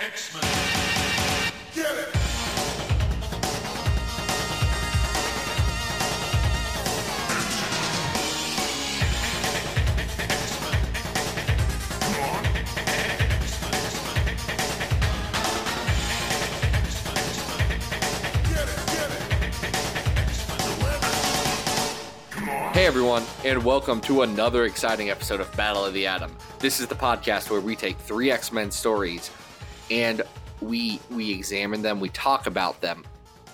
X-Men. Get it! Hey everyone, and welcome to another exciting episode of Battle of the Atom. This is the podcast where we take three X-Men stories and we we examine them, we talk about them,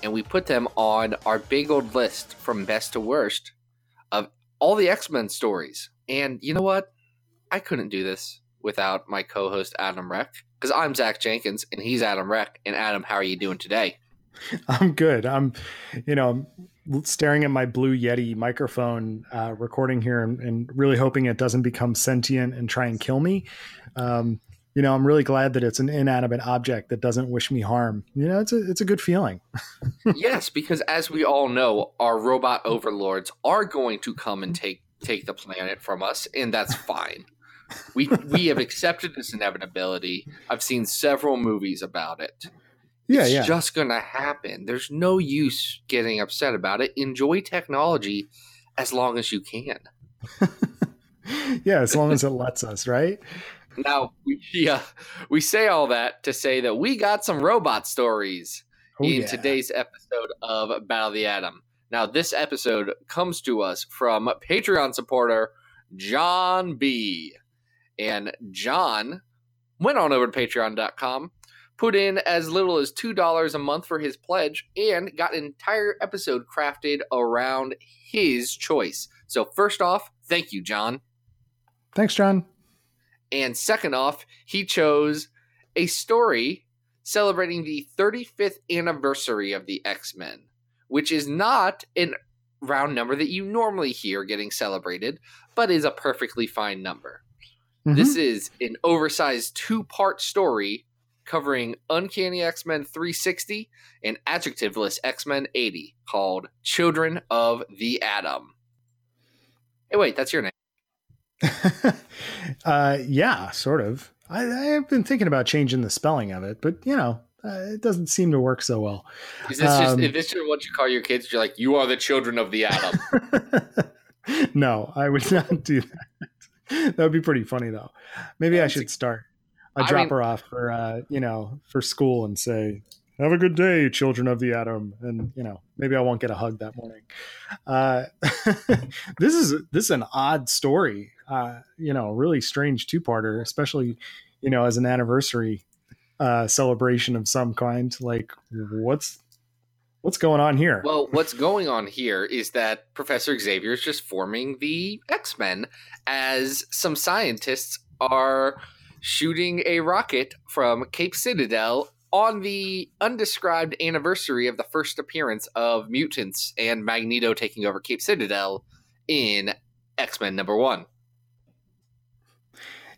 and we put them on our big old list from best to worst of all the X-Men stories. And you know what? I couldn't do this without my co-host Adam Reck because I'm Zach Jenkins and he's Adam Reck. And Adam, how are you doing today? I'm good. I'm, you know, staring at my blue Yeti microphone, uh, recording here, and, and, really hoping it doesn't become sentient and try and kill me. Um, you know, I'm really glad that it's an inanimate object that doesn't wish me harm. You know, it's a it's a good feeling. yes, because as we all know, our robot overlords are going to come and take take the planet from us, and that's fine. we we have accepted this inevitability. I've seen several movies about it. Yeah, yeah. it's yeah. just going to happen. There's no use getting upset about it. Enjoy technology as long as you can. yeah, as long as it lets us, right? Now, we, yeah, we say all that to say that we got some robot stories Oh, in yeah. today's episode of Battle of the Atom. Now, this episode comes to us from Patreon supporter John B. And John went on over to patreon.com, put in as little as $2 a month for his pledge, and got an entire episode crafted around his choice. So, first off, thank you, John. Thanks, John. And second off, he chose a story celebrating the 35th anniversary of the X Men, which is not an round number that you normally hear getting celebrated, but is a perfectly fine number. Mhm. This is an oversized two part story covering Uncanny X Men 360 and Adjectiveless X Men 80 called Children of the Atom. Hey, wait, that's your name. uh, yeah, sort of. I, I've been thinking about changing the spelling of it, but you know, uh, it doesn't seem to work so well. Is this just Um, is this just what you call your kids? You're like, you are the children of the atom. no, I would not do that. That would be pretty funny though. Maybe I should start. I drop mean- her off for uh, you know, for school and say, "Have a good day, children of the atom." And you know, maybe I won't get a hug that morning. Uh, this is this is an odd story. Uh, you know, really strange two-parter, especially you know, as an anniversary uh celebration of some kind. Like, what's what's going on here? well, what's going on here is that Professor Xavier is just forming the X Men as some scientists are shooting a rocket from Cape Citadel on the undescribed anniversary of the first appearance of mutants and Magneto taking over Cape Citadel in X Men number one.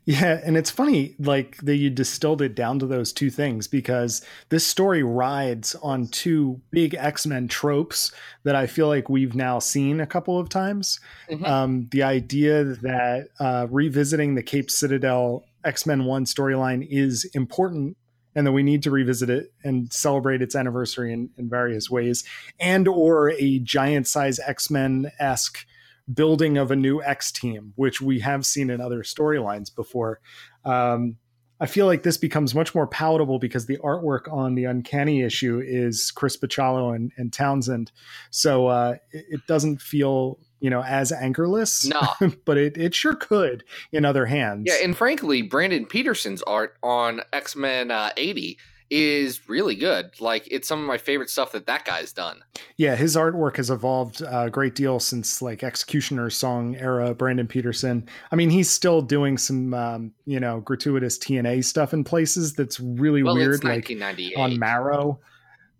Yeah, and it's funny like that you distilled it down to those two things because this story rides on two big X-Men tropes that I feel like we've now seen a couple of times. Mhm. Um, the idea that uh, revisiting the Cape Citadel X-Men 1 storyline is important and that we need to revisit it and celebrate its anniversary in, in various ways and or a giant size X-Men-esque building of a new X team, which we have seen in other storylines before. Um, I feel like this becomes much more palatable because the artwork on the Uncanny issue is Chris Bachalo and, and Townsend, so uh, it, it doesn't feel you know as anchorless. Nah. but it it sure could in other hands. Yeah, and frankly, Brandon Peterson's art on X Men uh, 80 is really good. Like, it's some of my favorite stuff that that guy's done. yeah, his artwork has evolved a great deal since like Executioner's song era. Brandon Peterson. I mean, he's still doing some um, you know gratuitous TNA stuff in places that's really Well, weird, like on Marrow.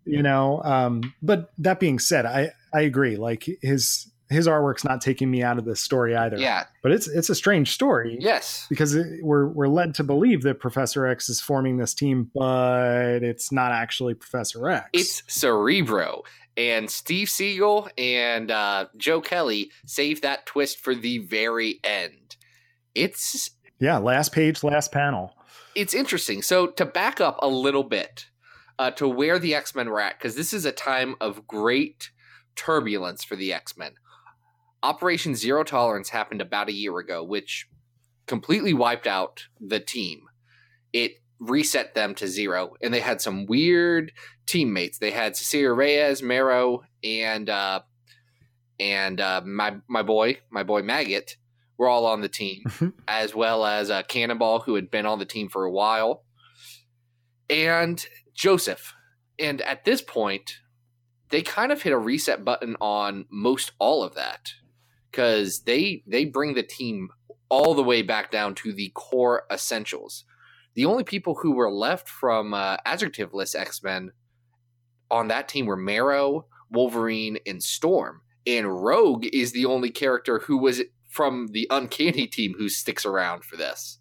You know, um, but that being said, I I agree. Like his his artwork's not taking me out of this story either. yeah, but it's it's a strange story. yes. because it, we're we're led to believe that Professor X is forming this team, but it's not actually Professor X. It's Cerebro. And Steve Seagle and uh, Joe Kelly saved that twist for the very end. It's yeah, last page, last panel. it's interesting. So to back up a little bit uh, to where the X Men were at, because this is a time of great turbulence for the X Men. Operation Zero Tolerance happened about a year ago, which completely wiped out the team. It reset them to zero, and they had some weird teammates. They had Cecilia Reyes, Marrow, and uh, and uh, my my boy, my boy Maggot, were all on the team, as well as uh, Cannonball, who had been on the team for a while, and Joseph. And at this point, they kind of hit a reset button on most all of that because they they bring the team all the way back down to the core essentials. The only people who were left from uh, adjectiveless X Men on that team were Marrow, Wolverine, and Storm. And Rogue is the only character who was from the Uncanny team who sticks around for this.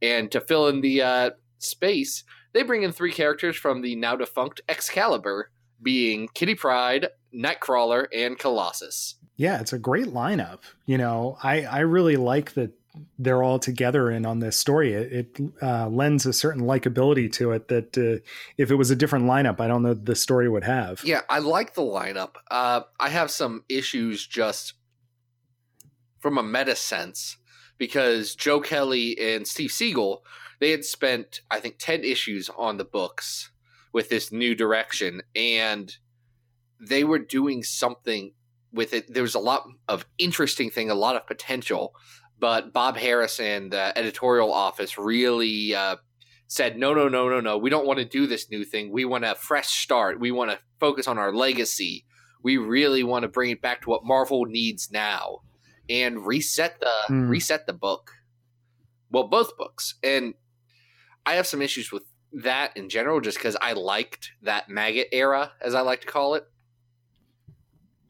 And to fill in the uh, space, they bring in three characters from the now defunct Excalibur, being Kitty Pryde, Nightcrawler, and Colossus. Yeah, it's a great lineup. You know, I I really like that they're all together and on this story. It, it uh, lends a certain likability to it that uh, if it was a different lineup, I don't know the story would have. Yeah, I like the lineup. Uh, I have some issues just from a meta sense because Joe Kelly and Steve Seagle they had spent I think ten issues on the books with this new direction, and they were doing something with it. There was a lot of interesting thing, a lot of potential, but Bob Harrison, the editorial office, really uh, said, "No, no, no, no, no. We don't want to do this new thing. We want a fresh start. We want to focus on our legacy. We really want to bring it back to what Marvel needs now, and reset the Hmm. reset the book. Well, both books, and I have some issues with that in general, just because I liked that maggot era, as I like to call it.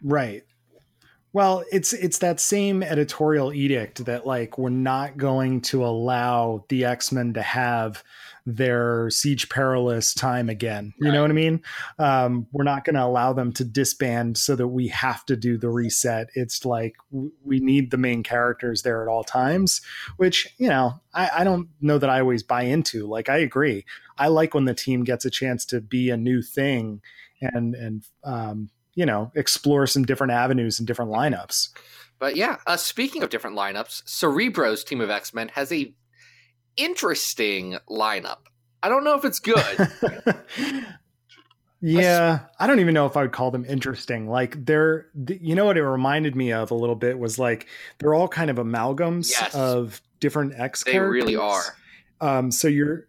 Right. Well, it's it's that same editorial edict that like we're not going to allow the X-Men to have their siege perilous time again. You know what I mean? Um, we're not going to allow them to disband so that we have to do the reset. It's like w- we need the main characters there at all times, which you know I, I don't know that I always buy into. Like I agree, I like when the team gets a chance to be a new thing and and um, you know explore some different avenues and different lineups. But yeah, uh, speaking of different lineups, Cerebro's team of X Men has a interesting lineup. I don't know if it's good. yeah, I don't even know if I would call them interesting. Like they're, you know, what it reminded me of a little bit was like they're all kind of amalgams Yes. of different X. they characters. really are. Um, so you're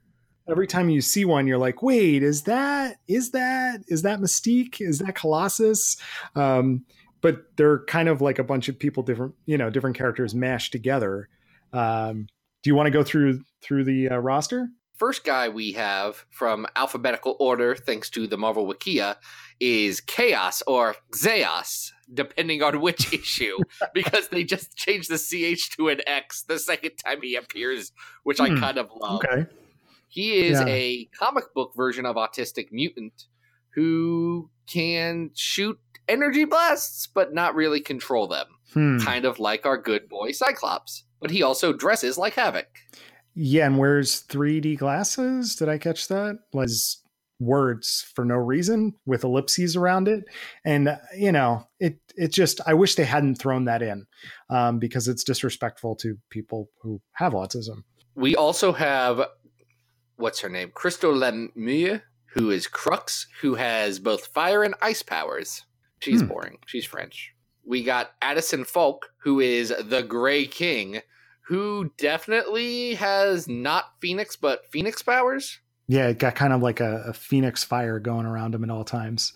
every time you see one, you're like, wait, is that is that is that Mystique? Is that Colossus? Um, but they're kind of like a bunch of people, different you know, different characters mashed together. Um, do you want to go through through the uh, roster? First guy we have from alphabetical order, thanks to the Marvel Wikia, is Chaos or Xaos, depending on which issue, because they just changed the CH to an X the second time he appears, which I Hmm. kind of love. Okay. He is Yeah. a comic book version of Autistic Mutant who can shoot energy blasts, but not really control them. Hmm. Kind of like our good boy Cyclops. But he also dresses like Havoc. Yeah, and wears 3D glasses. Did I catch that? Was words for no reason with ellipses around it, and uh, you know, it it just I wish they hadn't thrown that in um, because it's disrespectful to people who have autism. We also have what's her name? Crystal Lemieux, who is Crux, who has both fire and ice powers. She's Hmm. boring. She's French. We got Addison Falk, who is the Gray King, who definitely has not Phoenix but Phoenix powers. Yeah, it got kind of like a, a phoenix fire going around him at all times.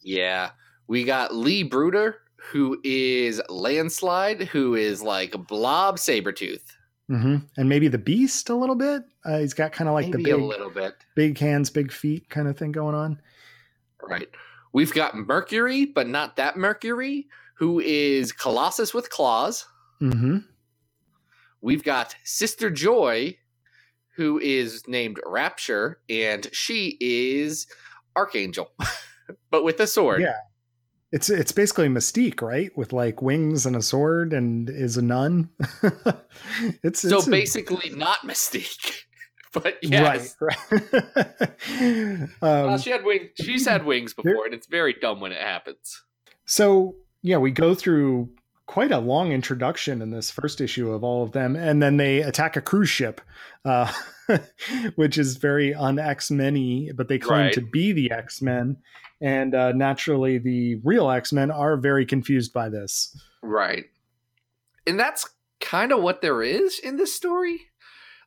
Yeah. We got Lee Bruder, who is Landslide, who is like Blob Sabretooth. Hmm And maybe the beast a little bit. Uh, he's got kind of like Maybe the a big, little bit. big hands, big feet kind of thing going on. Right. We've got Mercury, but not that Mercury, who is Colossus with claws. hmm We've got Sister Joy, who is named Rapture, and she is Archangel, but with a sword. Yeah. It's it's basically Mystique, right? With like wings and a sword, and is a nun. it's So it's a- basically, not Mystique. but yes. Right. right. um, Well, she had wings. She's had wings before, and it's very dumb when it happens. So yeah, we go through quite a long introduction in this first issue of all of them, and then they attack a cruise ship, uh, which is very un X Men but they claim Right. to be the X Men, and uh, naturally the real X Men are very confused by this. Right. And that's kind of what there is in this story.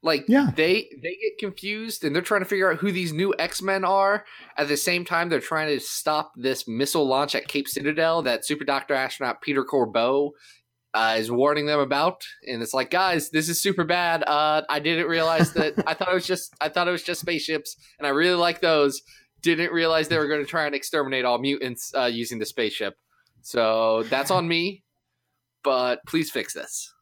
Like Yeah. they they get confused and they're trying to figure out who these new X-Men are. At the same time they're trying to stop this missile launch at Cape Citadel that Super Doctor astronaut Peter Corbeau uh, is warning them about. And it's like, guys, this is super bad. Uh, I didn't realize that I thought it was just I thought it was just spaceships and I really like those. Didn't realize they were going to try and exterminate all mutants uh, using the spaceship. So that's on me. But please fix this.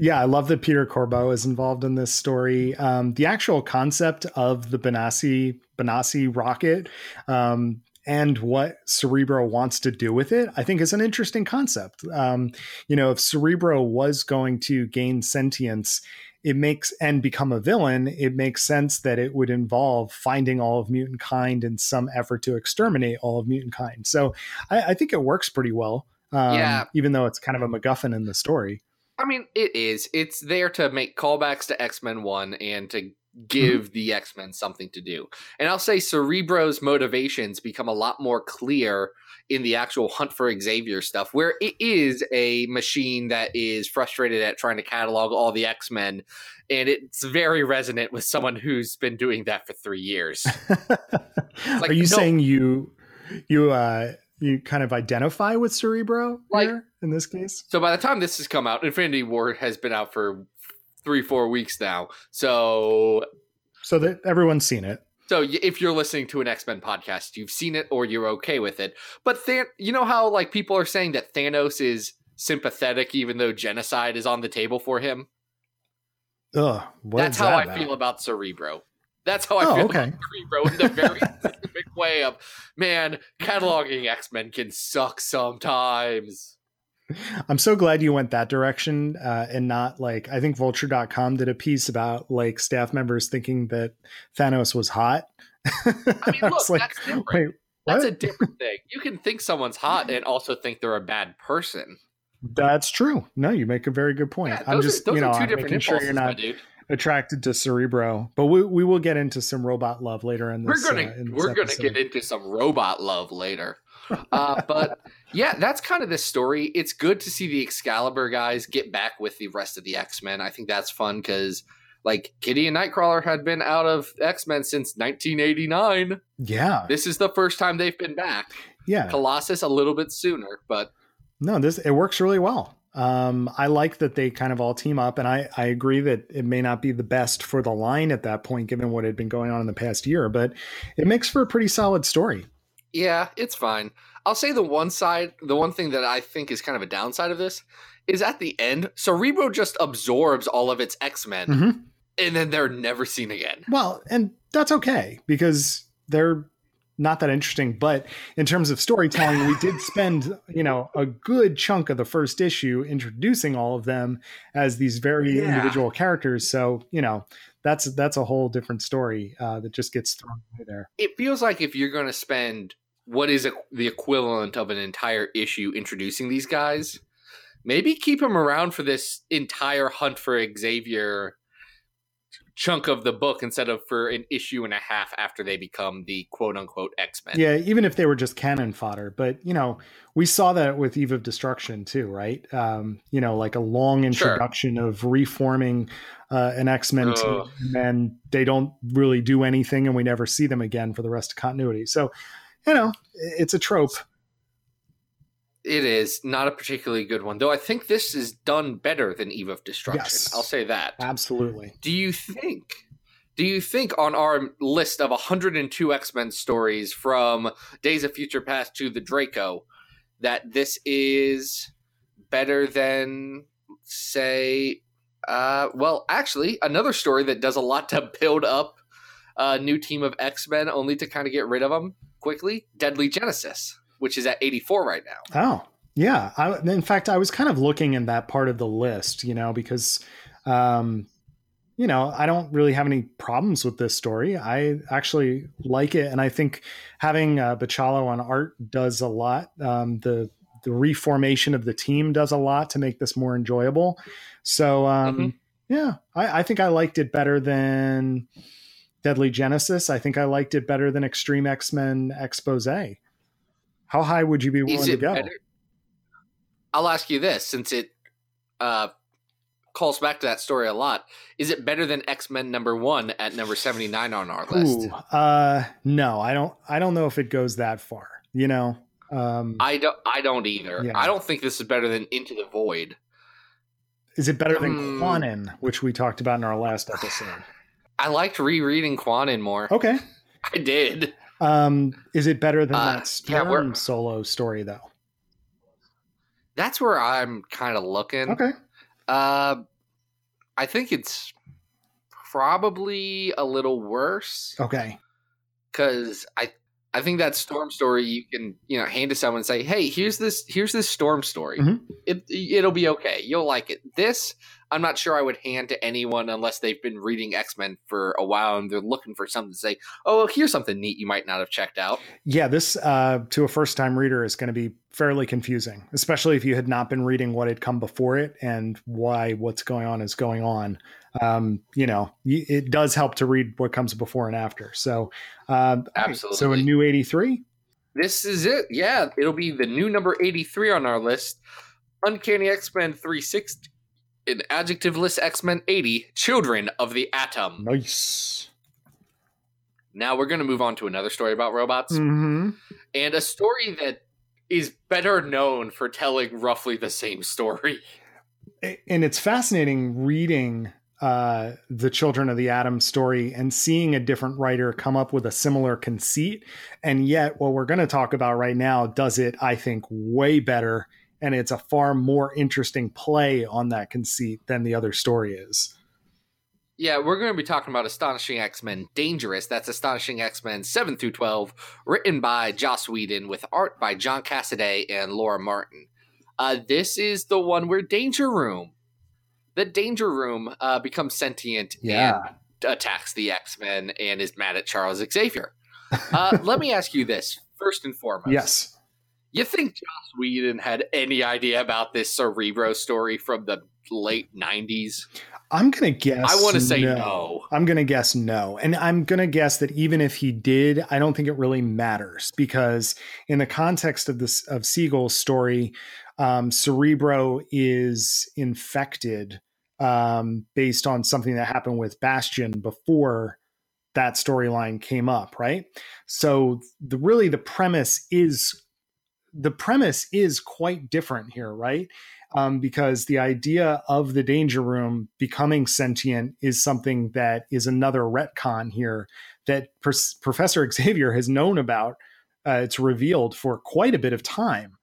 Yeah, I love that Peter Corbeau is involved in this story. Um, the actual concept of the Benassi Benassi rocket um, and what Cerebro wants to do with it, I think, is an interesting concept. Um, you know, if Cerebro was going to gain sentience, it makes and become a villain. It makes sense that it would involve finding all of mutant kind in some effort to exterminate all of mutant kind. So I, I think it works pretty well. Um, Yeah. even though it's kind of a MacGuffin in the story. I mean, it is. It's there to make callbacks to X Men 1 and to give the X Men something to do. And I'll say Cerebro's motivations become a lot more clear in the actual Hunt for Xavier stuff, where it is a machine that is frustrated at trying to catalog all the X Men. And it's very resonant with someone who's been doing that for three years. like, Are you no- saying you you uh you kind of identify with Cerebro Like- here in this case? So by the time this has come out, Infinity War has been out for three, four weeks now. So So that everyone's seen it. So if you're listening to an X Men podcast, you've seen it or you're okay with it. But Than- you know how like people are saying that Thanos is sympathetic, even though genocide is on the table for him. Ugh, what That's how that I about? feel about Cerebro. That's how I Oh, feel okay. about Cerebro in the very specific way of man cataloging X Men can suck sometimes. I'm so glad you went that direction uh, and not like I think vulture.com did a piece about like staff members thinking that Thanos was hot. I mean, look, was like, that's different. wait, That's a different thing. You can think someone's hot and also think they're a bad person. That's true. No, you make a very good point. Yeah, I'm just, are, you know, I'm making sure you're not attracted to Cerebro, but we, we will get into some robot love later in this. we're gonna uh, this we're gonna get into some robot love later. Uh, but yeah, that's kind of this story. It's good to see the Excalibur guys get back with the rest of the X Men. I think that's fun because like Kitty and Nightcrawler had been out of X Men since 1989. Yeah, This is the first time they've been back. yeah. Colossus a little bit sooner, but No, this it works really well. Um, I like that they kind of all team up, and I I agree that it may not be the best for the line at that point, given what had been going on in the past year, but it makes for a pretty solid story. Yeah, it's fine. I'll say the one side, the one thing that I think is kind of a downside of this is at the end, Cerebro just absorbs all of its X Men, Mhm. and then they're never seen again. Well, and that's okay because they're not that interesting. But in terms of storytelling, we did spend, you know, a good chunk of the first issue introducing all of them as these very Yeah. individual characters. So, you know, that's that's a whole different story uh, that just gets thrown away there. It feels like if you're going to spend what is equ- the equivalent of an entire issue introducing these guys, maybe keep them around for this entire hunt for Xavier chunk of the book instead of for an issue and a half after they become the quote unquote X Men. Yeah, even if they were just cannon fodder. But you know, we saw that with Eve of Destruction too, right? Um, you know, like a long introduction of reforming uh, an X Men team, and they don't really do anything, and we never see them again for the rest of continuity. So, you know, it's a trope. It is not a particularly good one, though. I think this is done better than Eve of Destruction. Yes. I'll say that. Absolutely. Do you think? Do you think on our list of 102 X Men stories from Days of Future Past to the Draco that this is better than, say, uh, well, actually, another story that does a lot to build up a new team of X Men only to kind of get rid of them quickly? Deadly Genesis, which is at 84 right now. Oh, yeah. I, in fact, I was kind of looking in that part of the list, you know, because um, you know, I don't really have any problems with this story. I actually like it, and I think having uh, Bachalo on art does a lot. Um, the the reformation of the team does a lot to make this more enjoyable. So, um, Mhm. yeah, I, I think I liked it better than Deadly Genesis. I think I liked it better than Extreme X Men Expose. How high would you be willing to go? better? I'll ask you this since it uh, calls back to that story a lot. Is it better than X Men number one at number 79 on our list? Ooh, uh, no, I don't. I don't know if it goes that far. You know, um, I don't. I don't either. Yeah. I don't think this is better than Into the Void. is it better than Hmm. Quanin, which we talked about in our last episode? I liked rereading Quanin more. Okay. I did. Um, is it better than Uh, that yeah, Storm we're- solo story though? That's where I'm kind of looking. Okay. Uh, I think it's probably a little worse Okay. because I I think that storm story you can you know hand to someone and say, hey, here's this here's this storm story. Mhm. It it'll be okay. You'll like it. This I'm not sure I would hand to anyone unless they've been reading X Men for a while and they're looking for something to say. Oh, here's something neat you might not have checked out. Yeah, this uh, to a first time reader is going to be fairly confusing, especially if you had not been reading what had come before it and why what's going on is going on. Um, you know, it does help to read what comes before and after. So, um, all right, So a new 83. This is it. Yeah, it'll be the new number 83 on our list. Uncanny X Men 360, an adjectiveless X Men 80, Children of the Atom. Nice. Now we're going to move on to another story about robots hmm and a story that is better known for telling roughly the same story. And it's fascinating reading uh, the Children of the Atom story and seeing a different writer come up with a similar conceit. And yet, what we're going to talk about right now does it, I think, way better. And it's a far more interesting play on that conceit than the other story is. Yeah, we're going to be talking about Astonishing X Men Dangerous. That's Astonishing X Men 7 through 12, written by Joss Whedon with art by John Cassaday and Laura Martin. Uh, this is the one where Danger Room, the Danger Room, uh, becomes sentient and attacks the X Men and is mad at Charles Xavier. Uh, let me ask you this first and foremost. Yes. You think Joss Whedon had any idea about this Cerebro story from the late 90s? I'm going to guess. I want to say no. I'm going to guess no. And I'm going to guess that even if he did, I don't think it really matters because in the context of this of Seagle's story, um, Cerebro is infected um, based on something that happened with Bastion before that storyline came up, right? So the really the premise is the premise is quite different here, right? um, because the idea of the danger room becoming sentient is something that is another retcon here that Pr- Professor Xavier has known about. Uh, it's revealed for quite a bit of time.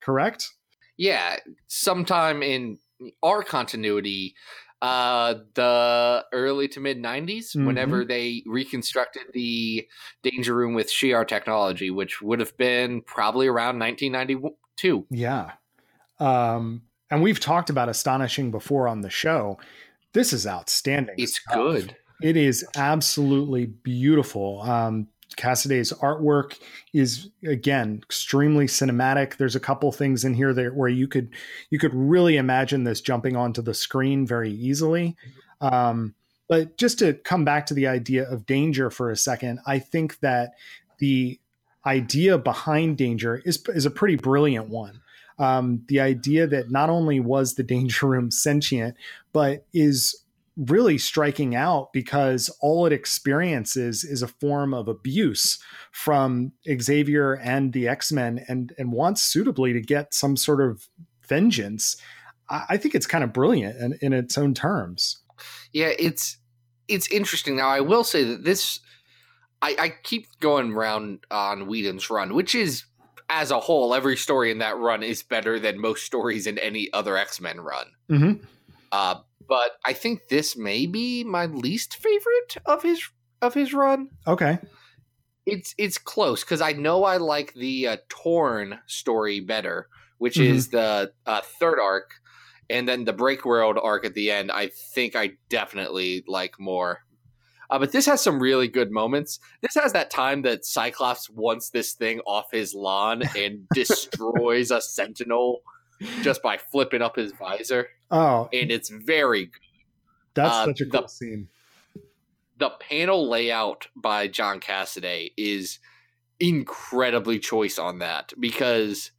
Correct? Yeah, sometime in our continuity, uh, the early to mid 90s, Mhm. whenever they reconstructed the Danger Room with Shi'ar technology, which would have been probably around 1992. Yeah. Um, and we've talked about astonishing before on the show. This is outstanding. It's stuff. good. It is absolutely beautiful. Um, Cassaday's artwork is again extremely cinematic. There's a couple things in here that where you could you could really imagine this jumping onto the screen very easily. Um, but just to come back to the idea of danger for a second, I think that the idea behind danger is is a pretty brilliant one. Um, the idea that not only was the danger room sentient, but is really striking out because all it experiences is a form of abuse from Xavier and the X-Men and and wants suitably to get some sort of vengeance. I, I think it's kind of brilliant in, in its own terms. Yeah, it's it's interesting. Now, I will say that this, I, I keep going around on Whedon's run, which is as a whole, every story in that run is better than most stories in any other X Men run. Mm-hmm. Uh, but I think this may be my least favorite of his of his run. Okay. It's it's close because I know I like the uh, Torn story better, which Mhm. is the uh, third arc, And then the Break World arc at the end, I think I definitely like more. Uh, but this has some really good moments. This has that time that Cyclops wants this thing off his lawn and destroys a Sentinel just by flipping up his visor. Oh, And it's very good. that's uh, such a the- cool scene. the panel layout by John Cassaday is incredibly choice on that because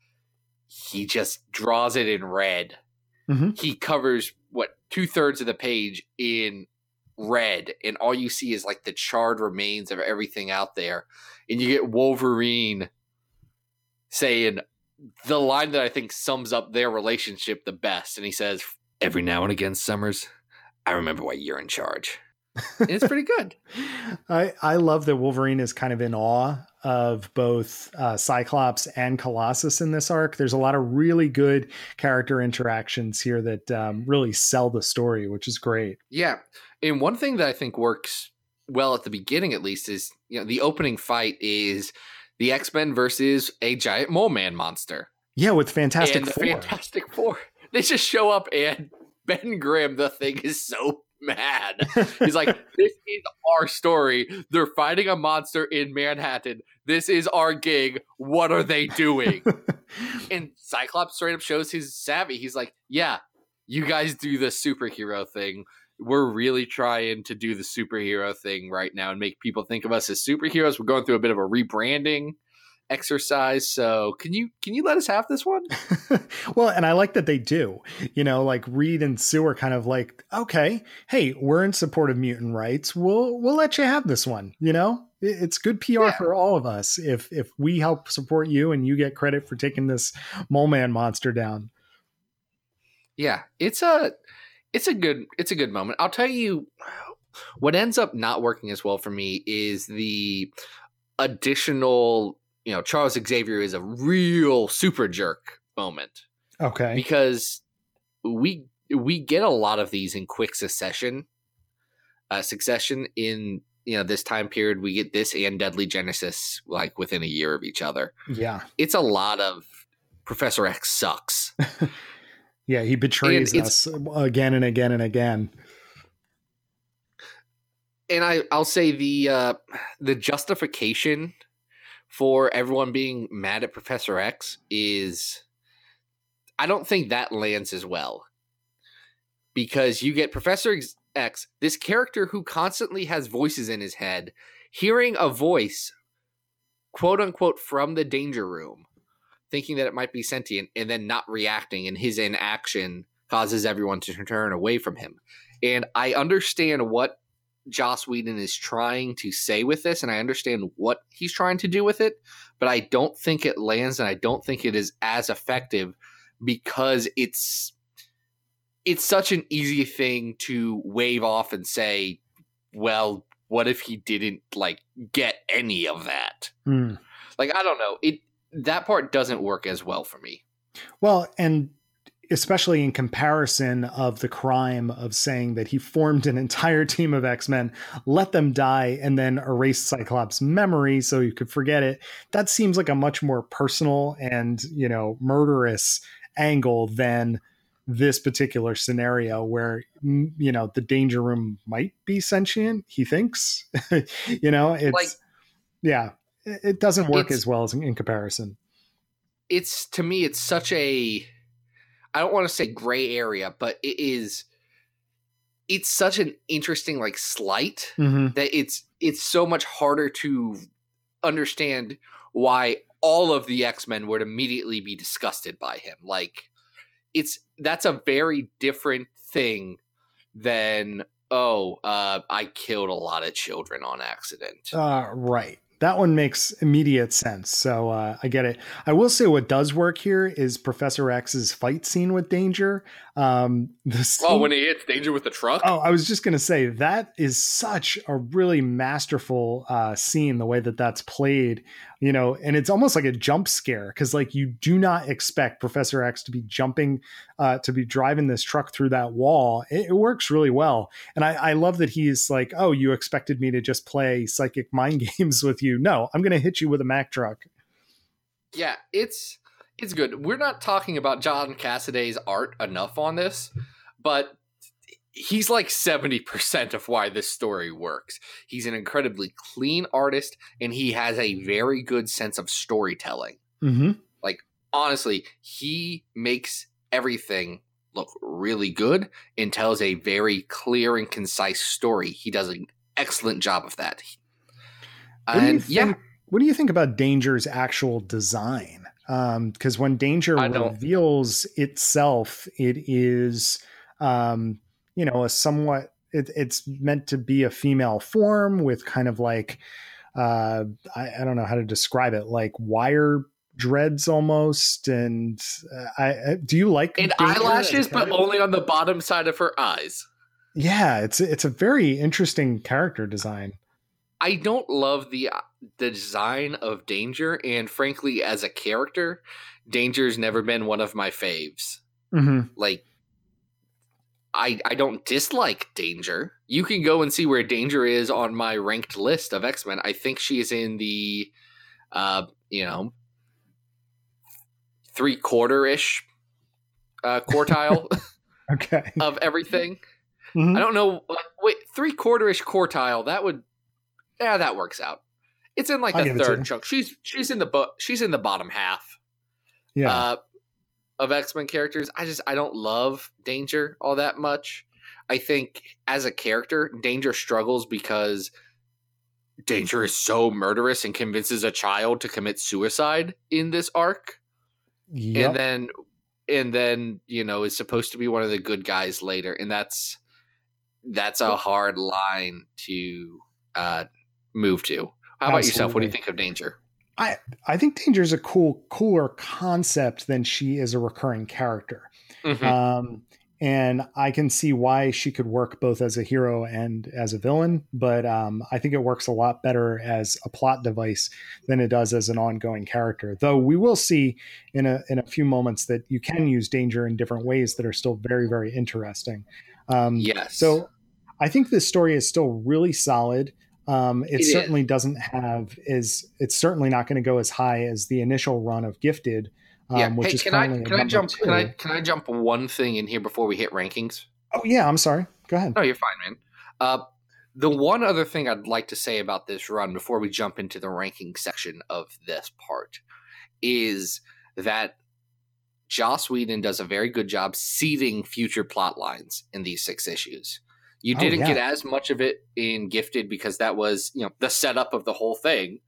he just draws it in red. Mhm. He covers what two thirds of the page in red, and all you see is like the charred remains of everything out there. And you get Wolverine saying the line that I think sums up their relationship the best. And he says, Every now and again, Summers, I remember why you're in charge. And it's pretty good. I, I love that Wolverine is kind of in awe of both uh, Cyclops and Colossus in this arc. There's a lot of really good character interactions here that um, really sell the story, which is great. Yeah. And one thing that I think works well at the beginning, at least, is you know, the opening fight is the X Men versus a giant mole man monster. Yeah, with Fantastic and Four. Fantastic Four. They just show up, and Ben Grimm, the thing, is so mad. He's like, This is our story. They're fighting a monster in Manhattan. This is our gig. What are they doing? and Cyclops straight up shows his savvy. He's like, "Yeah, you guys do the superhero thing. We're really trying to do the superhero thing right now and make people think of us as superheroes. We're going through a bit of a rebranding exercise. So, can you can you let us have this one? well, and I like that they do. You know, like Reed and Sue are kind of like, okay, hey, we're in support of mutant rights. We'll we'll let you have this one. You know, it's good PR Yeah. for all of us if if we help support you and you get credit for taking this mole man monster down. Yeah, it's a it's a good it's a good moment. I'll tell you what ends up not working as well for me is the additional, you know, Charles Xavier is a real super jerk moment. Okay. because we we get a lot of these in quick succession uh succession in you know this time period we get this and deadly genesis like within a year of each other Yeah. it's a lot of professor x sucks Yeah, he betrays And us again and again and again. and i i'll say the uh the justification for everyone being mad at professor x is i don't think that lands as well because you get professor x this character who constantly has voices in his head hearing a voice quote unquote from the danger room thinking that it might be sentient and then not reacting and his inaction causes everyone to turn away from him and i understand what Joss Whedon is trying to say with this, and I understand what he's trying to do with it, but I don't think it lands, and I don't think it is as effective because it's it's such an easy thing to wave off and say, "Well, what if he didn't like get any of that?" Hmm. Like I don't know, it that part doesn't work as well for me. Well, and especially in comparison of the crime of saying that he formed an entire team of X-Men, let them die, and then erase Cyclops' memory so you could forget it. That seems like a much more personal and, you know, murderous angle than this particular scenario where mm, you know the danger room might be sentient he thinks you know it's Like- yeah it doesn't work It's- as well as in, in comparison it's to me it's such a I don't want to say gray area, but it is it's such an interesting like slight Mhm. that it's it's so much harder to understand why all of the X-Men would immediately be disgusted by him. Like it's that's a very different thing than oh, uh, I killed a lot of children on accident. Uh, right. That one makes immediate sense. So uh, I get it. I will say what does work here is Professor X's fight scene with Danger. Um, the scene- oh, when he hits danger with the truck. Oh, I was just going to say that is such a really masterful uh, scene, the way that that's played, you know, and it's almost like a jump scare because, like, you do not expect Professor X to be jumping, uh, to be driving this truck through that wall. It, it works really well. And I, I love that he's like, oh, you expected me to just play psychic mind games with you. No, I'm going to hit you with a Mack truck. Yeah, it's It's good. We're not talking about John Cassaday's art enough on this, but he's like 70% of why this story works. He's an incredibly clean artist and he has a very good sense of storytelling. Mm-hmm. Honestly, he makes everything look really good and tells a very clear and concise story. He does an excellent job of that. What do you And think, yeah, What do you think about Danger's actual design? Because when Danger I don't- reveals itself, it is, um, you know, a somewhat. It, it's meant to be a female form with kind of like, uh, I, I don't know how to describe it, like wire dreads almost. And uh, I, I do you like and Danger eyelashes, but character? only on the bottom side of her eyes. yeah, it's it's a very interesting character design. I don't love the uh, the design of Danger, and frankly, as a character, Danger's never been one of my faves. Mm-hmm. Like, I I don't dislike Danger. You can go and see where Danger is on my ranked list of X Men. I think she is in the, uh, you know, three quarter ish uh, quartile Okay. of everything. Mhm. I don't know. Wait, three quarter ish quartile. That would, yeah, that works out. It's in like I'll the give it to third chunk. She's she's in the bo- she's in the bottom half Yeah. uh, of X Men characters. I just I don't love Danger all that much. I think as a character, Danger struggles because Danger is so murderous and convinces a child to commit suicide in this arc yep. and then and then you know is supposed to be one of the good guys later and that's that's a hard line to uh move to how about yourself what do you think of danger I I think Danger is a cool, cooler concept than she is a recurring character. Mhm. Um, and I can see why she could work both as a hero and as a villain, but um, I think it works a lot better as a plot device than it does as an ongoing character. Though we will see in a in a few moments that you can use Danger in different ways that are still very very interesting. Um, yes so I think this story is still really solid. Um, it, It is. certainly doesn't have is it's certainly not going to go as high as the initial run of Gifted, um, yeah which hey is can i currently can i jump two. can i can i jump one thing in here before we hit rankings Oh yeah, I'm sorry. Go ahead. no you're fine man uh the one other thing I'd like to say about this run before we jump into the ranking section of this part is that Joss Whedon does a very good job seeding future plot lines in these six issues. You Oh, didn't yeah. get as much of it in Gifted because that was, you know, the setup of the whole thing.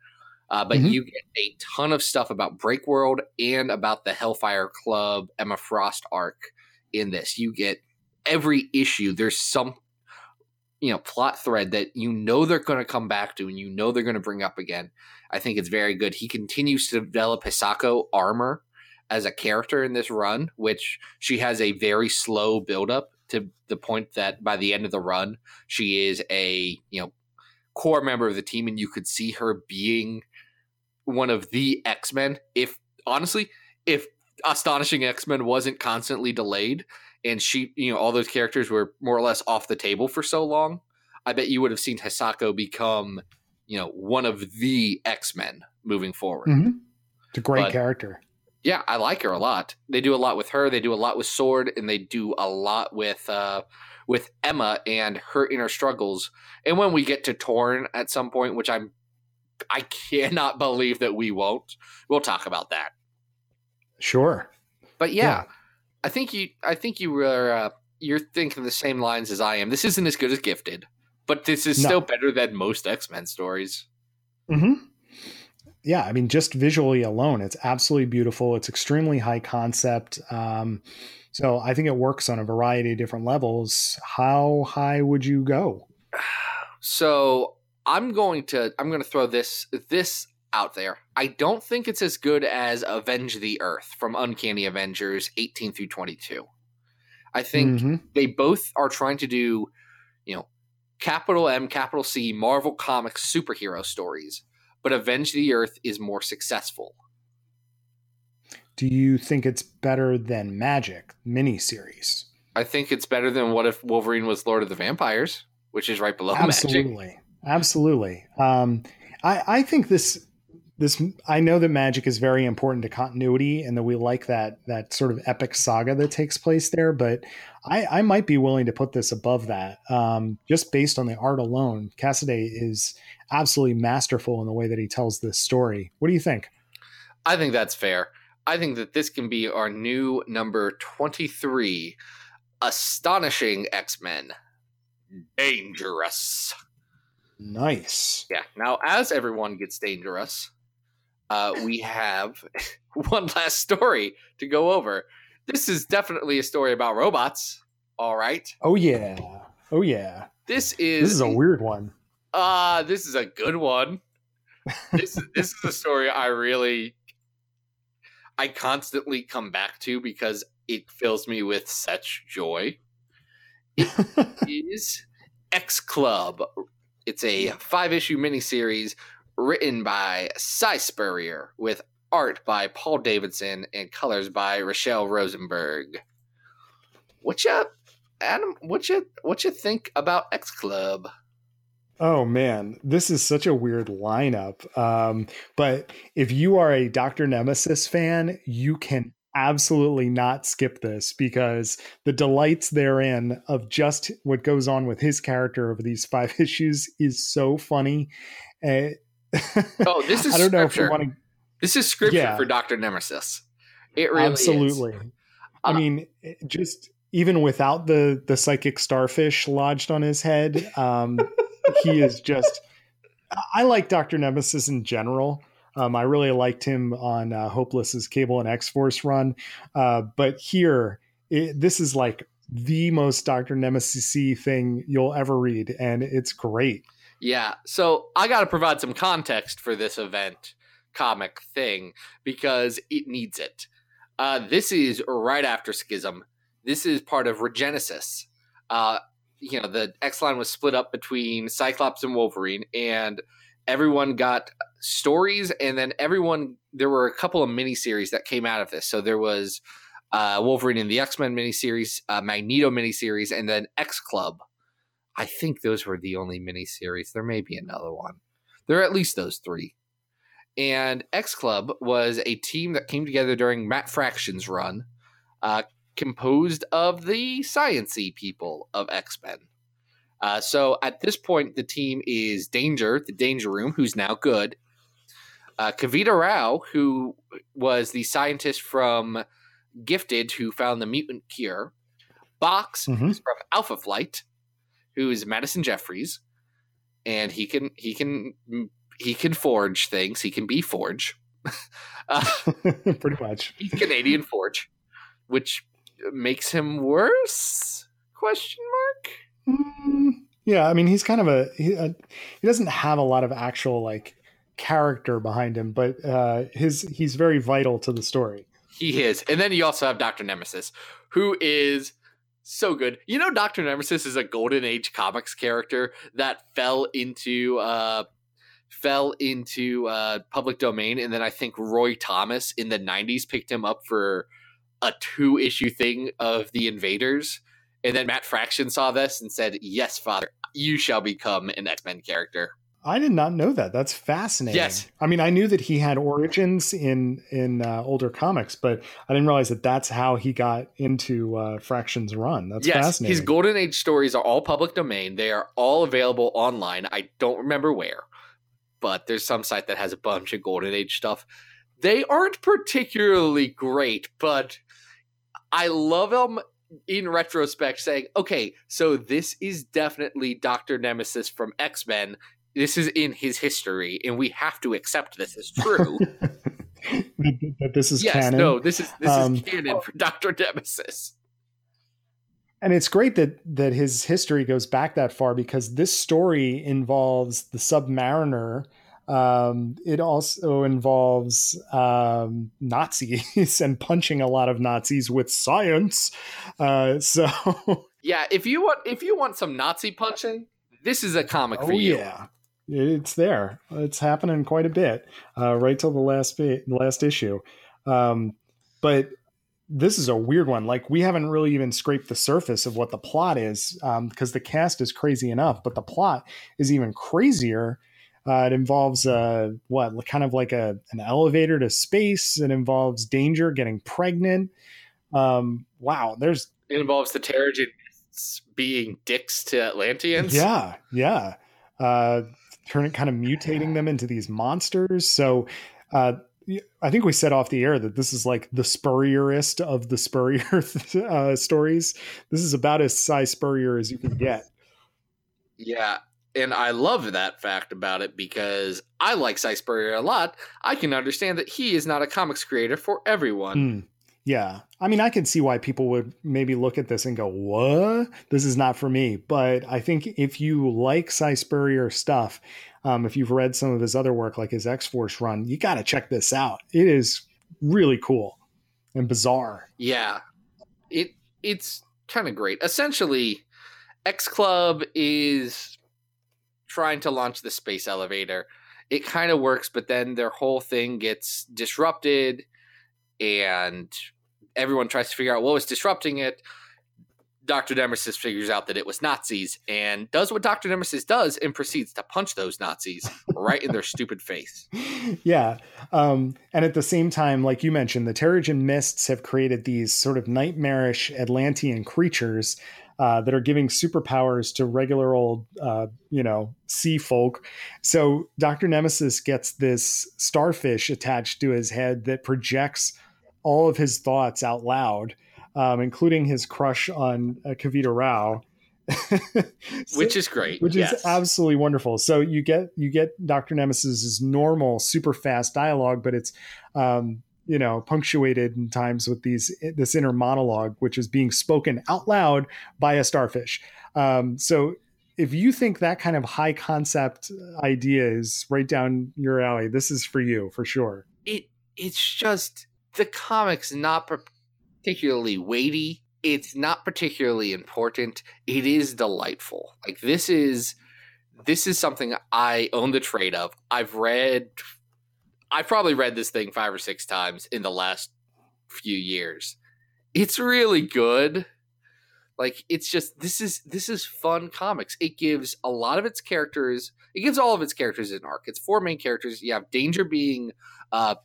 Uh, but Mhm. you get a ton of stuff about Break World and about the Hellfire Club Emma Frost arc in this. You get every issue. There's some, you know, plot thread that you know they're going to come back to and you know they're going to bring up again. I think it's very good. He continues to develop Hisako armor as a character in this run, which she has a very slow buildup to the point that by the end of the run, she is a you know core member of the team, and you could see her being one of the X Men. If honestly, if Astonishing X Men wasn't constantly delayed, and she you know all those characters were more or less off the table for so long, I bet you would have seen Hisako become you know one of the X Men moving forward. Mhm. It's a great But- character. Yeah, I like her a lot. They do a lot with her. They do a lot with Sword, and they do a lot with uh, with Emma and her inner struggles. And when we get to Torn at some point, which I'm, I cannot believe that we won't. We'll talk about that. Sure. But yeah, I think you, I think you were, uh, you're thinking the same lines as I am. This isn't as good as Gifted, but this is No. still better than most X Men stories. hmm Yeah, I mean, just visually alone, it's absolutely beautiful. It's extremely high concept. Um, so I think it works on a variety of different levels. How high would you go? So I'm going to I'm going to throw this this out there. I don't think it's as good as Avenge the Earth from Uncanny Avengers 18 through 22. I think Mhm. they both are trying to do, you know, capital M, capital C, Marvel Comics superhero stories, but Avenge the Earth is more successful. Do you think it's better than Magik miniseries? I think it's better than what if Wolverine was Lord of the Vampires, which is right below Magik. Absolutely. Absolutely. Um, I, I think this this I know that Magik is very important to continuity and that we like that that sort of epic saga that takes place there, but I, I might be willing to put this above that. Um, just based on the art alone, Cassaday is absolutely masterful in the way that he tells this story. What do you think? I think that's fair. I think that this can be our new number 23 Astonishing X Men. Dangerous. Nice. Yeah. Now, as everyone gets dangerous, uh, we have one last story to go over. This is definitely a story about robots. All right. Oh yeah. Oh yeah. This is This is a weird one. uh this is a good one. This this is a story I really I constantly come back to because it fills me with such joy. It is X Club. It's a five issue miniseries written by Si Spurrier with art by Paul Davidson and colors by Rachelle Rosenberg. What you Adam, what you what you think about X Club? Oh man, this is such a weird lineup. Um, but if you are a Doctor Nemesis fan, you can absolutely not skip this because the delights therein of just what goes on with his character over these five issues is so funny. Uh, Oh, this is I don't know if scripture. you want to. This is scripture Yeah. for Doctor Nemesis. It really Absolutely. is. I Uh, mean, just even without the the psychic starfish lodged on his head, um, he is just. I like Doctor Nemesis in general. Um, I really liked him on uh, Hopeless's Cable and X Force run, uh, but here it, this is like the most Doctor Nemesis thing you'll ever read, and it's great. Yeah. So I got to provide some context for this event comic thing because it needs it. Uh, this is right after Schism. This is part of Regenesis. Uh, you know, the X line was split up between Cyclops and Wolverine, and everyone got stories, and then everyone there were a couple of miniseries that came out of this. So there was uh, Wolverine in the X Men miniseries, uh, Magneto miniseries, and then X Club. I think those were the only miniseries. There may be another one. There are at least those three. And X Club was a team that came together during Matt Fraction's run, uh, composed of the sciency people of X Men. Uh, so at this point, the team is Danger, the Danger Room, who's now good. Uh, Kavita Rao, who was the scientist from Gifted, who found the mutant cure. Box, Mhm. who's from Alpha Flight, who is Madison Jeffries, and he can he can he can forge things. He can be Forge. uh, Pretty much. he's Canadian Forge, which makes him worse? Question mark. Mm, yeah, I mean, he's kind of a he, uh, he doesn't have a lot of actual like character behind him, but uh, his he's very vital to the story. He is, and then you also have Doctor Nemesis, who is so good. You know, Doctor Nemesis is a Golden Age comics character that fell into uh, fell into uh, public domain, and then I think Roy Thomas in the '90s picked him up for a two issue thing of the Invaders, and then Matt Fraction saw this and said, "Yes, Father, you shall become an X Men character." I did not know that. That's fascinating. Yes. I mean, I knew that he had origins in in uh, older comics, but I didn't realize that that's how he got into uh, Fractions Run. That's yes, fascinating. his Golden Age stories are all public domain. They are all available online. I don't remember where, but there's some site that has a bunch of Golden Age stuff. They aren't particularly great, but I love them in retrospect saying, okay, so this is definitely Dr. Nemesis from X Men. This is in his history, and we have to accept this as true. that this is yes, canon. no, this is this Um, is canon for Dr. Nemesis. and it's great that that his history goes back that far because this story involves the submariner um, it also involves um, nazis and punching a lot of nazis with science uh, so Yeah, if you want if you want some Nazi punching, this is a comic oh for you. yeah it's there it's happening quite a bit uh, right till the last bit, last issue um, but this is a weird one. Like we haven't really even scraped the surface of what the plot is um, because the cast is crazy enough, but the plot is even crazier. Uh, it involves uh, what kind of like a an elevator to space. It involves danger, getting pregnant. Um, wow, there's It involves the Terrigen being dicks to Atlanteans. yeah, yeah. Uh, turning kind of mutating them into these monsters. So uh, I think we said off the air that this is like the spurrierest of the spurrier uh, stories. This is about as size spurrier as you can get. Yeah. And I love that fact about it because I like Si Spurrier a lot. I can understand that he is not a comics creator for everyone. Mm, yeah. I mean, I can see why people would maybe look at this and go, what? This is not for me. But I think if you like Si Spurrier stuff, um, if you've read some of his other work, like his X Force run, you got to check this out. It is really cool and bizarre. Yeah. It it's kind of great. Essentially, X Club is trying to launch the space elevator. It kind of works, but then their whole thing gets disrupted and everyone tries to figure out what was disrupting it. Dr. Nemesis figures out that it was Nazis and does what Dr. Nemesis does and proceeds to punch those Nazis right in their stupid face. Yeah. Um, and at the same time, like you mentioned, the Terrigen Mists have created these sort of nightmarish Atlantean creatures uh, that are giving superpowers to regular old, uh, you know, sea folk. So Dr. Nemesis gets this starfish attached to his head that projects all of his thoughts out loud um, including his crush on uh, Kavita Rao. so, which is great which yes. is absolutely wonderful so you get you get dr nemesis's normal super fast dialogue but it's um you know punctuated in times with these this inner monologue which is being spoken out loud by a starfish um so if you think that kind of high concept idea is right down your alley this is for you for sure it it's just the comics not particularly weighty. It's not particularly important. It is delightful. Like this is this is something I own the trade of. I've read I've probably read this thing 5 or 6 times in the last few years. It's really good. Like it's just this is this is fun comics. It gives a lot of its characters. It gives all of its characters an arc. It's four main characters. You have Danger being uh,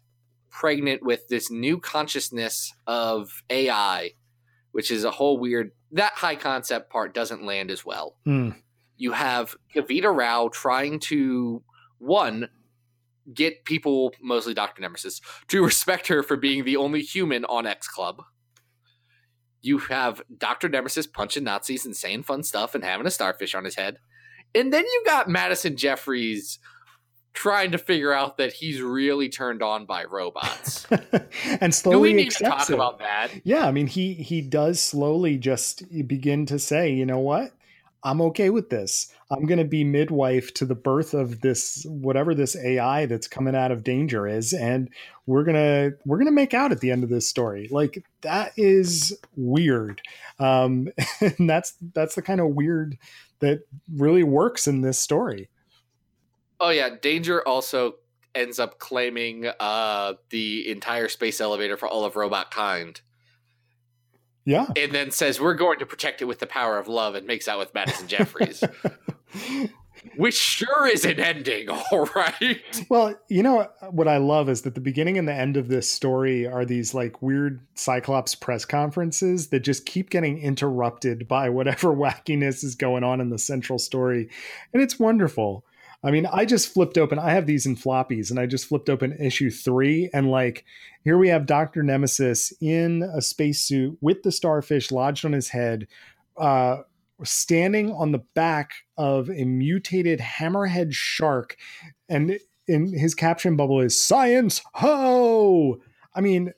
pregnant with this new consciousness of AI, which is a whole weird. That high concept part doesn't land as well. Mm. You have Kavita Rao trying to one get people, mostly Doctor Nemesis, to respect her for being the only human on X Club. You have Doctor Nemesis punching Nazis and saying fun stuff and having a starfish on his head, and then you got Madison Jeffries trying to figure out that he's really turned on by robots. and slowly Do we need to talk it. about that? Yeah, I mean he he does slowly just begin to say, you know what? I'm okay with this. I'm going to be midwife to the birth of this whatever this AI that's coming out of danger is and we're going to we're going to make out at the end of this story. Like that is weird. Um and that's that's the kind of weird that really works in this story. Oh yeah, Danger also ends up claiming uh, the entire space elevator for all of robot kind. Yeah. And then says we're going to protect it with the power of love and makes out with Madison Jeffries. Which sure is an ending, all right. Well, you know what I love is that the beginning and the end of this story are these like weird Cyclops press conferences that just keep getting interrupted by whatever wackiness is going on in the central story. And it's wonderful. I mean, I just flipped open. I have these in floppies, and I just flipped open issue three, and like here we have Doctor Nemesis in a spacesuit with the starfish lodged on his head, uh, standing on the back of a mutated hammerhead shark, and in his caption bubble is "Science Ho." I mean,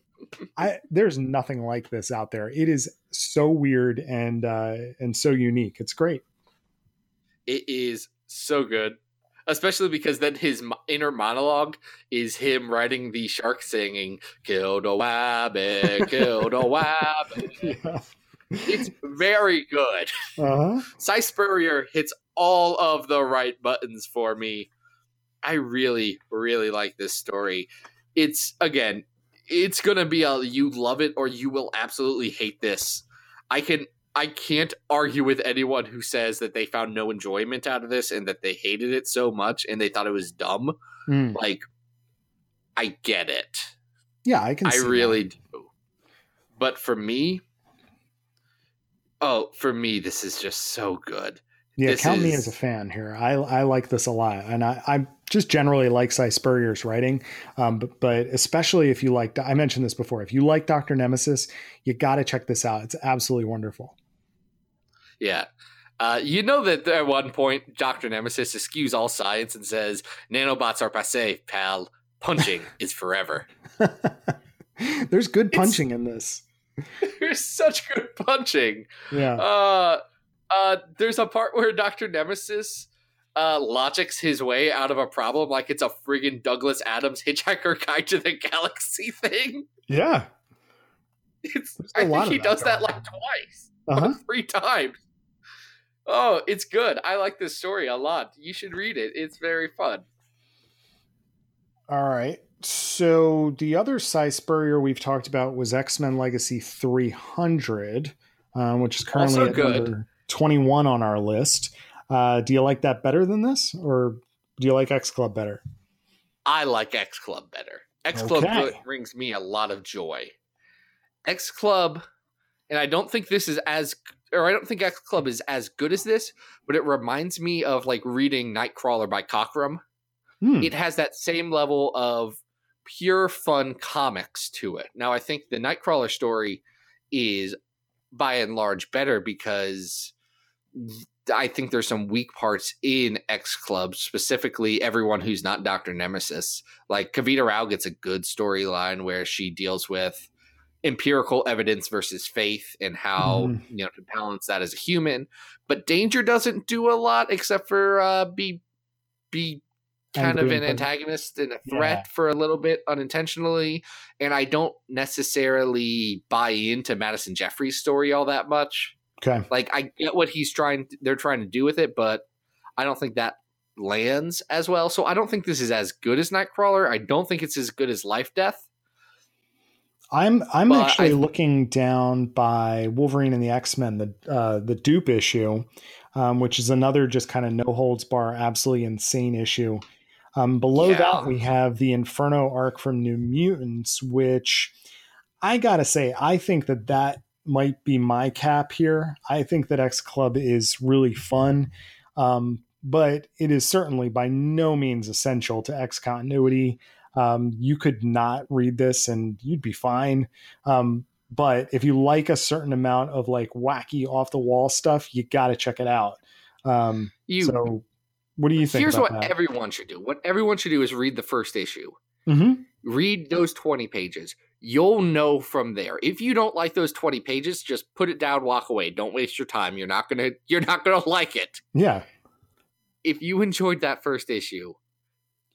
I there's nothing like this out there. It is so weird and uh, and so unique. It's great. It is so good especially because then his inner monologue is him writing the shark singing "Kill the wabbit, kill the wabbit." yeah. It's very good. Uh-huh. Si Spurrier hits all of the right buttons for me. I really, really like this story. It's again, it's gonna be a you love it or you will absolutely hate this. I can I can't argue with anyone who says that they found no enjoyment out of this and that they hated it so much and they thought it was dumb. Mm. Like, I get it. Yeah, I can. I really that. do. But for me, oh, for me, this is just so good. Yeah, this count me as a fan here. I I like this a lot, and I I just generally like Si Spurrier's writing, um, but but especially if you like, I mentioned this before. If you like Doctor Nemesis, you got to check this out. It's absolutely wonderful. Yeah. Uh, you know that at one point, Dr. Nemesis eschews all science and says, nanobots are passe, pal. Punching is forever. There's good It's- punching in this. There's such good punching. Yeah. Uh, uh, there's a part where Dr. Nemesis uh, logics his way out of a problem like it's a friggin' Douglas Adams Hitchhiker Guide to the Galaxy thing. yeah. It's, I think he of that does that like twice. Uh-huh. three times. Oh, it's good. I like this story a lot. You should read it. It's very fun. All right. So the other Si Spurrier we've talked about was X Men Legacy 300, um, which is currently at number 21 on our list. Uh, do you like that better than this, or do you like X Club better? I like X Club better. X Club Okay. brings me a lot of joy. X Club, and I don't think this is as, or I don't think X Club is as good as this, but it reminds me of like reading Nightcrawler by Cockrum. Hmm. It has that same level of pure fun comics to it. Now, I think the Nightcrawler story is by and large better because I think there's some weak parts in X Club, specifically everyone who's not Dr. Nemesis. Like Kavita Rao gets a good storyline where she deals with empirical evidence versus faith and how Mhm. you know to balance that as a human. But Danger doesn't do a lot except for uh, be be kind of an antagonist and a threat Yeah. for a little bit unintentionally. And I don't necessarily buy into Madison Jeffries' story all that much. Okay. Like I get what he's trying they're trying to do with it, but I don't think that lands as well. So I don't think this is as good as Nightcrawler. I don't think it's as good as Life Death. I'm I'm actually I- looking down by Wolverine and the X Men, the uh, the Doop issue, um, which is another just kind of no holds bar, absolutely insane issue. Um, below Yeah. that, we have the Inferno arc from New Mutants, which I gotta say, I think that that might be my cap here. I think that X Club is really fun, um, but it is certainly by no means essential to X continuity. Um, you could not read this and you'd be fine. Um, but if you like a certain amount of like wacky off the wall stuff, you got to check it out. Um, You so, what do you think? here's what that? everyone should do. What everyone should do is read the first issue. Mhm. Read those 20 pages. You'll know from there. If you don't like those 20 pages, just put it down, walk away. Don't waste your time. You're not going to you're not going to like it. Yeah, If you enjoyed that first issue,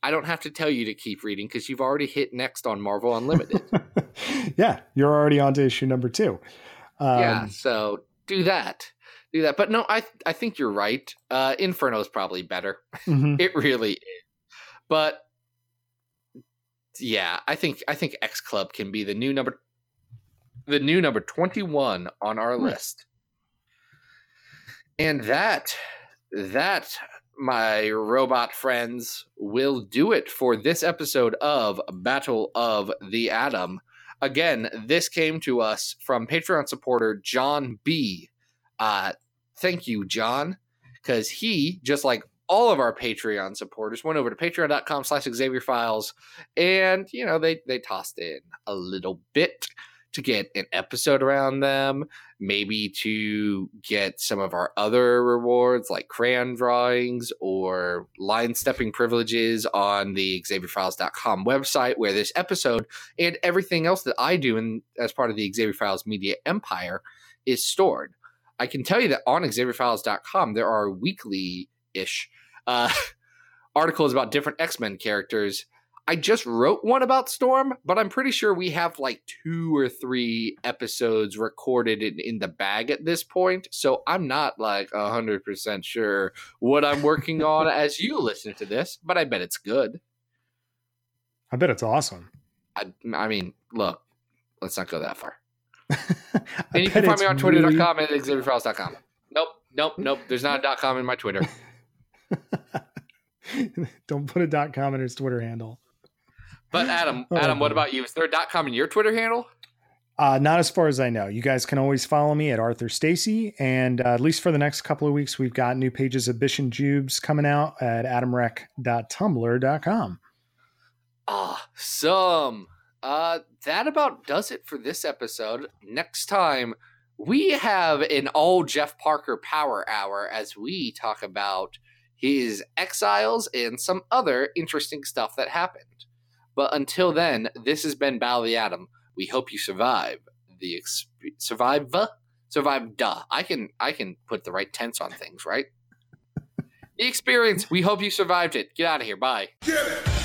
I don't have to tell you to keep reading because you've already hit next on Marvel Unlimited. yeah, you're already on to issue number two. Um, yeah, so do that. Do that. But no, I I think you're right. Uh Inferno is probably better. mhm. It really is. But yeah, I think I think X Club can be the new number the new number 21 on our list. And that that my robot friends will do it for this episode of Battle of the Atom. Again, this came to us from Patreon supporter John B. Uh thank you, John, because he, just like all of our Patreon supporters, went over to patreon.com slash Xavier Files and you know they they tossed in a little bit to get an episode around them, maybe to get some of our other rewards like crayon drawings or line stepping privileges on the XavierFiles.com website, where this episode and everything else that I do in, as part of the Xavier Files media empire is stored. I can tell you that on XavierFiles.com there are weekly ish uh, articles about different X Men characters. I just wrote one about Storm, but I'm pretty sure we have like two or three episodes recorded in, in the bag at this point. So I'm not like 100% sure what I'm working on as you listen to this, but I bet it's good. I bet it's awesome. I, I mean, look, let's not go that far. And you can find me on twitter.com and exhibitfiles.com. Nope, nope, nope. There's not a dot com in my Twitter. Don't put a dot com in his Twitter handle. But Adam, Oh, Adam, what about you? Is there a dot com in your Twitter handle? Uh, not as far as I know. You guys can always follow me at Arthur Stacy, and uh, at least for the next couple of weeks, we've got new pages of Bish and Jubes coming out at adamrec.tumblr.com. Awesome. Uh, that about does it for this episode. Next time, we have an all Jeff Parker power hour as we talk about his exiles and some other interesting stuff that happened. But until then, this has been Battle of the Atom. We hope you survive the exp- survive survive. Duh, I can I can put the right tense on things, right? the experience. We hope you survived it. Get out of here. Bye. Get it.